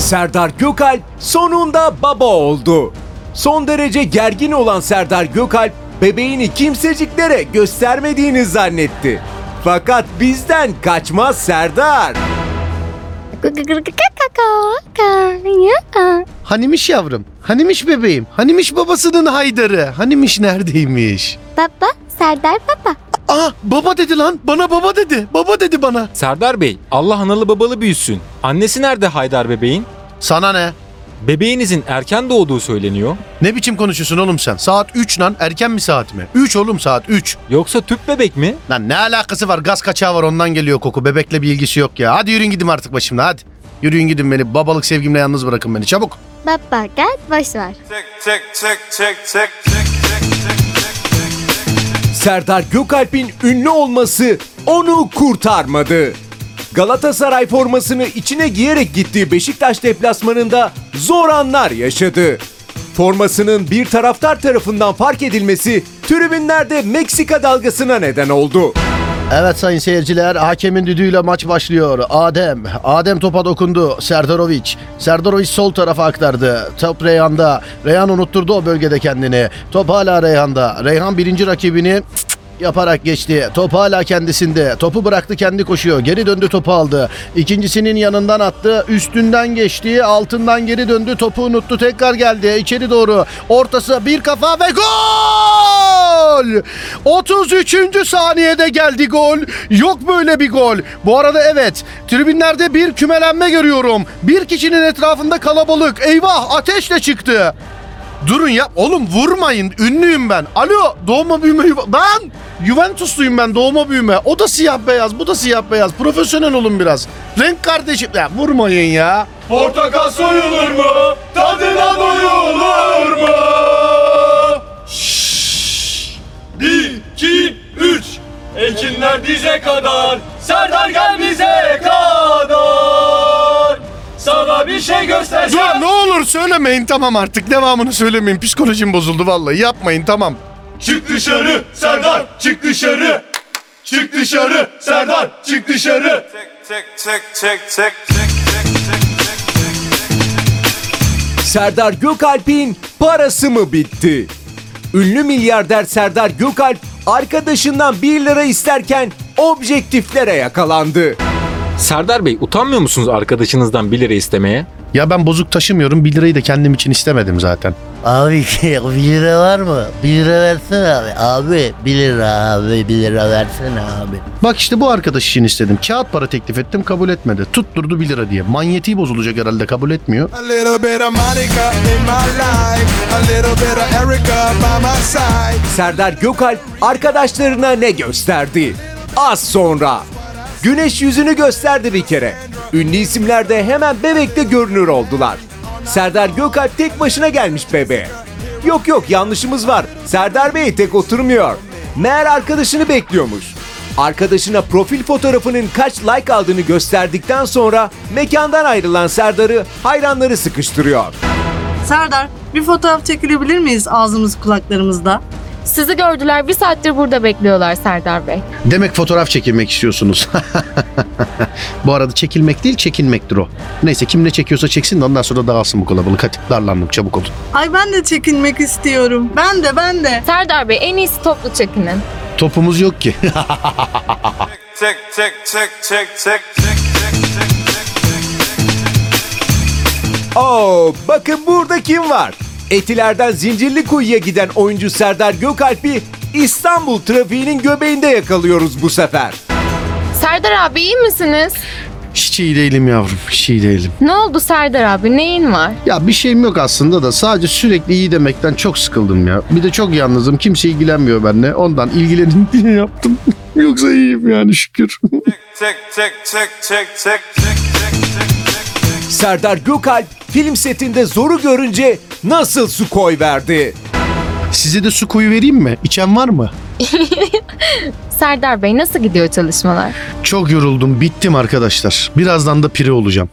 Serdar Gökalp sonunda baba oldu. Son derece gergin olan Serdar Gökalp bebeğini kimseciklere göstermediğini zannetti. Fakat bizden kaçmaz Serdar. Hanimiş yavrum? Hanimiş bebeğim? Hanimiş babasının haydarı? Hanimiş neredeymiş? Baba, Serdar baba. Aa baba dedi lan. Bana baba dedi. Baba dedi bana. Serdar Bey, Allah analı babalı büyüsün. Annesi nerede Haydar bebeğin? Sana ne? Bebeğinizin erken doğduğu söyleniyor. Ne biçim konuşuyorsun oğlum sen? Saat 3 lan erken mi saat mi? 3 oğlum saat 3. Yoksa tüp bebek mi? Lan ne alakası var? Gaz kaçağı var ondan geliyor koku. Bebekle bir ilgisi yok ya. Hadi yürüyün gidin artık başımdan hadi. Yürüyün gidin beni. Babalık sevgimle yalnız bırakın beni. Çabuk. Baba gel boş ver. Çek çek çek çek çek çek çek çek. Serdar Gökalp'in ünlü olması onu kurtarmadı. Galatasaray formasını içine giyerek gittiği Beşiktaş deplasmanında zor anlar yaşadı. Formasının bir taraftar tarafından fark edilmesi tribünlerde Meksika dalgasına neden oldu. Evet sayın seyirciler hakemin düdüğüyle maç başlıyor. Adem. Adem topa dokundu. Serdarovic. Serdarovic sol tarafa aktardı. Top Reyhan'da. Reyhan unutturdu o bölgede kendini. Top hala Reyhan'da. Reyhan birinci rakibini yaparak geçti. Top hala kendisinde. Topu bıraktı kendi koşuyor. Geri döndü topu aldı. İkincisinin yanından attı. Üstünden geçti. Altından geri döndü. Topu unuttu. Tekrar geldi. içeri doğru. Ortası bir kafa ve gol! 33. saniyede geldi gol. Yok böyle bir gol. Bu arada evet. Tribünlerde bir kümelenme görüyorum. Bir kişinin etrafında kalabalık. Eyvah ateşle çıktı. Durun ya. Oğlum vurmayın. Ünlüyüm ben. Alo doğma büyüme. Ben Juventusluyum ben doğma büyüme. O da siyah beyaz. Bu da siyah beyaz. Profesyonel olun biraz. Renk kardeşim. Ya vurmayın ya. Portakal soyulur mu? Tadına doyulur mu? Ekinler dize kadar. Serdar gel bize kadar. Sana bir şey göstereceğim. Dur ne olur söylemeyin tamam artık. Devamını söylemeyin. Psikolojim bozuldu vallahi. Yapmayın tamam. Çık dışarı Serdar çık dışarı. Çık dışarı Serdar çık dışarı. Tek tek tek tek tek tek Serdar Gökalp'in parası mı bitti? Ünlü milyarder Serdar Gökalp arkadaşından 1 lira isterken objektiflere yakalandı. Serdar Bey, utanmıyor musunuz arkadaşınızdan 1 lira istemeye? Ya ben bozuk taşımıyorum. 1 lirayı da kendim için istemedim zaten. Abi şey, bir lira var mı? Bir lira versene abi. Abi bir lira abi bir lira versene abi. Bak işte bu arkadaş için istedim. Kağıt para teklif ettim kabul etmedi. Tutturdu 1 lira diye. Manyetiği bozulacak herhalde kabul etmiyor. A little bit of Monica in my life, a little bit of Erica by my side. Serdar Gökalp arkadaşlarına ne gösterdi? Az sonra. Güneş yüzünü gösterdi bir kere. Ünlü isimler de hemen bebekte görünür oldular. Serdar Gökalp tek başına gelmiş bebeğe. Yok yok yanlışımız var. Serdar Bey tek oturmuyor. Meğer arkadaşını bekliyormuş. Arkadaşına profil fotoğrafının kaç like aldığını gösterdikten sonra mekandan ayrılan Serdar'ı hayranları sıkıştırıyor. Serdar, bir fotoğraf çekilebilir miyiz ağzımız kulaklarımızda? Sizi gördüler. Bir saattir burada bekliyorlar Serdar Bey. Demek fotoğraf çekilmek istiyorsunuz. bu arada çekilmek değil çekinmektir o. Neyse kim ne çekiyorsa çeksin de ondan sonra dağılsın bu kalabalık. Hadi darlandım çabuk olun. Ay ben de çekinmek istiyorum. Ben de ben de. Serdar Bey en iyisi toplu çekinin. Topumuz yok ki. tek tek tek tek tek tek Oo, bakın burada kim var? Etilerden Zincirlikuyu'ya giden oyuncu Serdar Gökalp'i İstanbul trafiğinin göbeğinde yakalıyoruz bu sefer. Serdar abi iyi misiniz? Hiç iyi değilim yavrum. Hiç iyi değilim. Ne oldu Serdar abi? Neyin var? Ya bir şeyim yok aslında da sadece sürekli iyi demekten çok sıkıldım ya. Bir de çok yalnızım. Kimse ilgilenmiyor benimle. Ondan ilgilenin diye yaptım. Yoksa iyiyim yani şükür. Serdar Gökalp film setinde zoru görünce nasıl su koy verdi? Size de su koyu vereyim mi? İçen var mı? Serdar Bey nasıl gidiyor çalışmalar? Çok yoruldum. Bittim arkadaşlar. Birazdan da pire olacağım.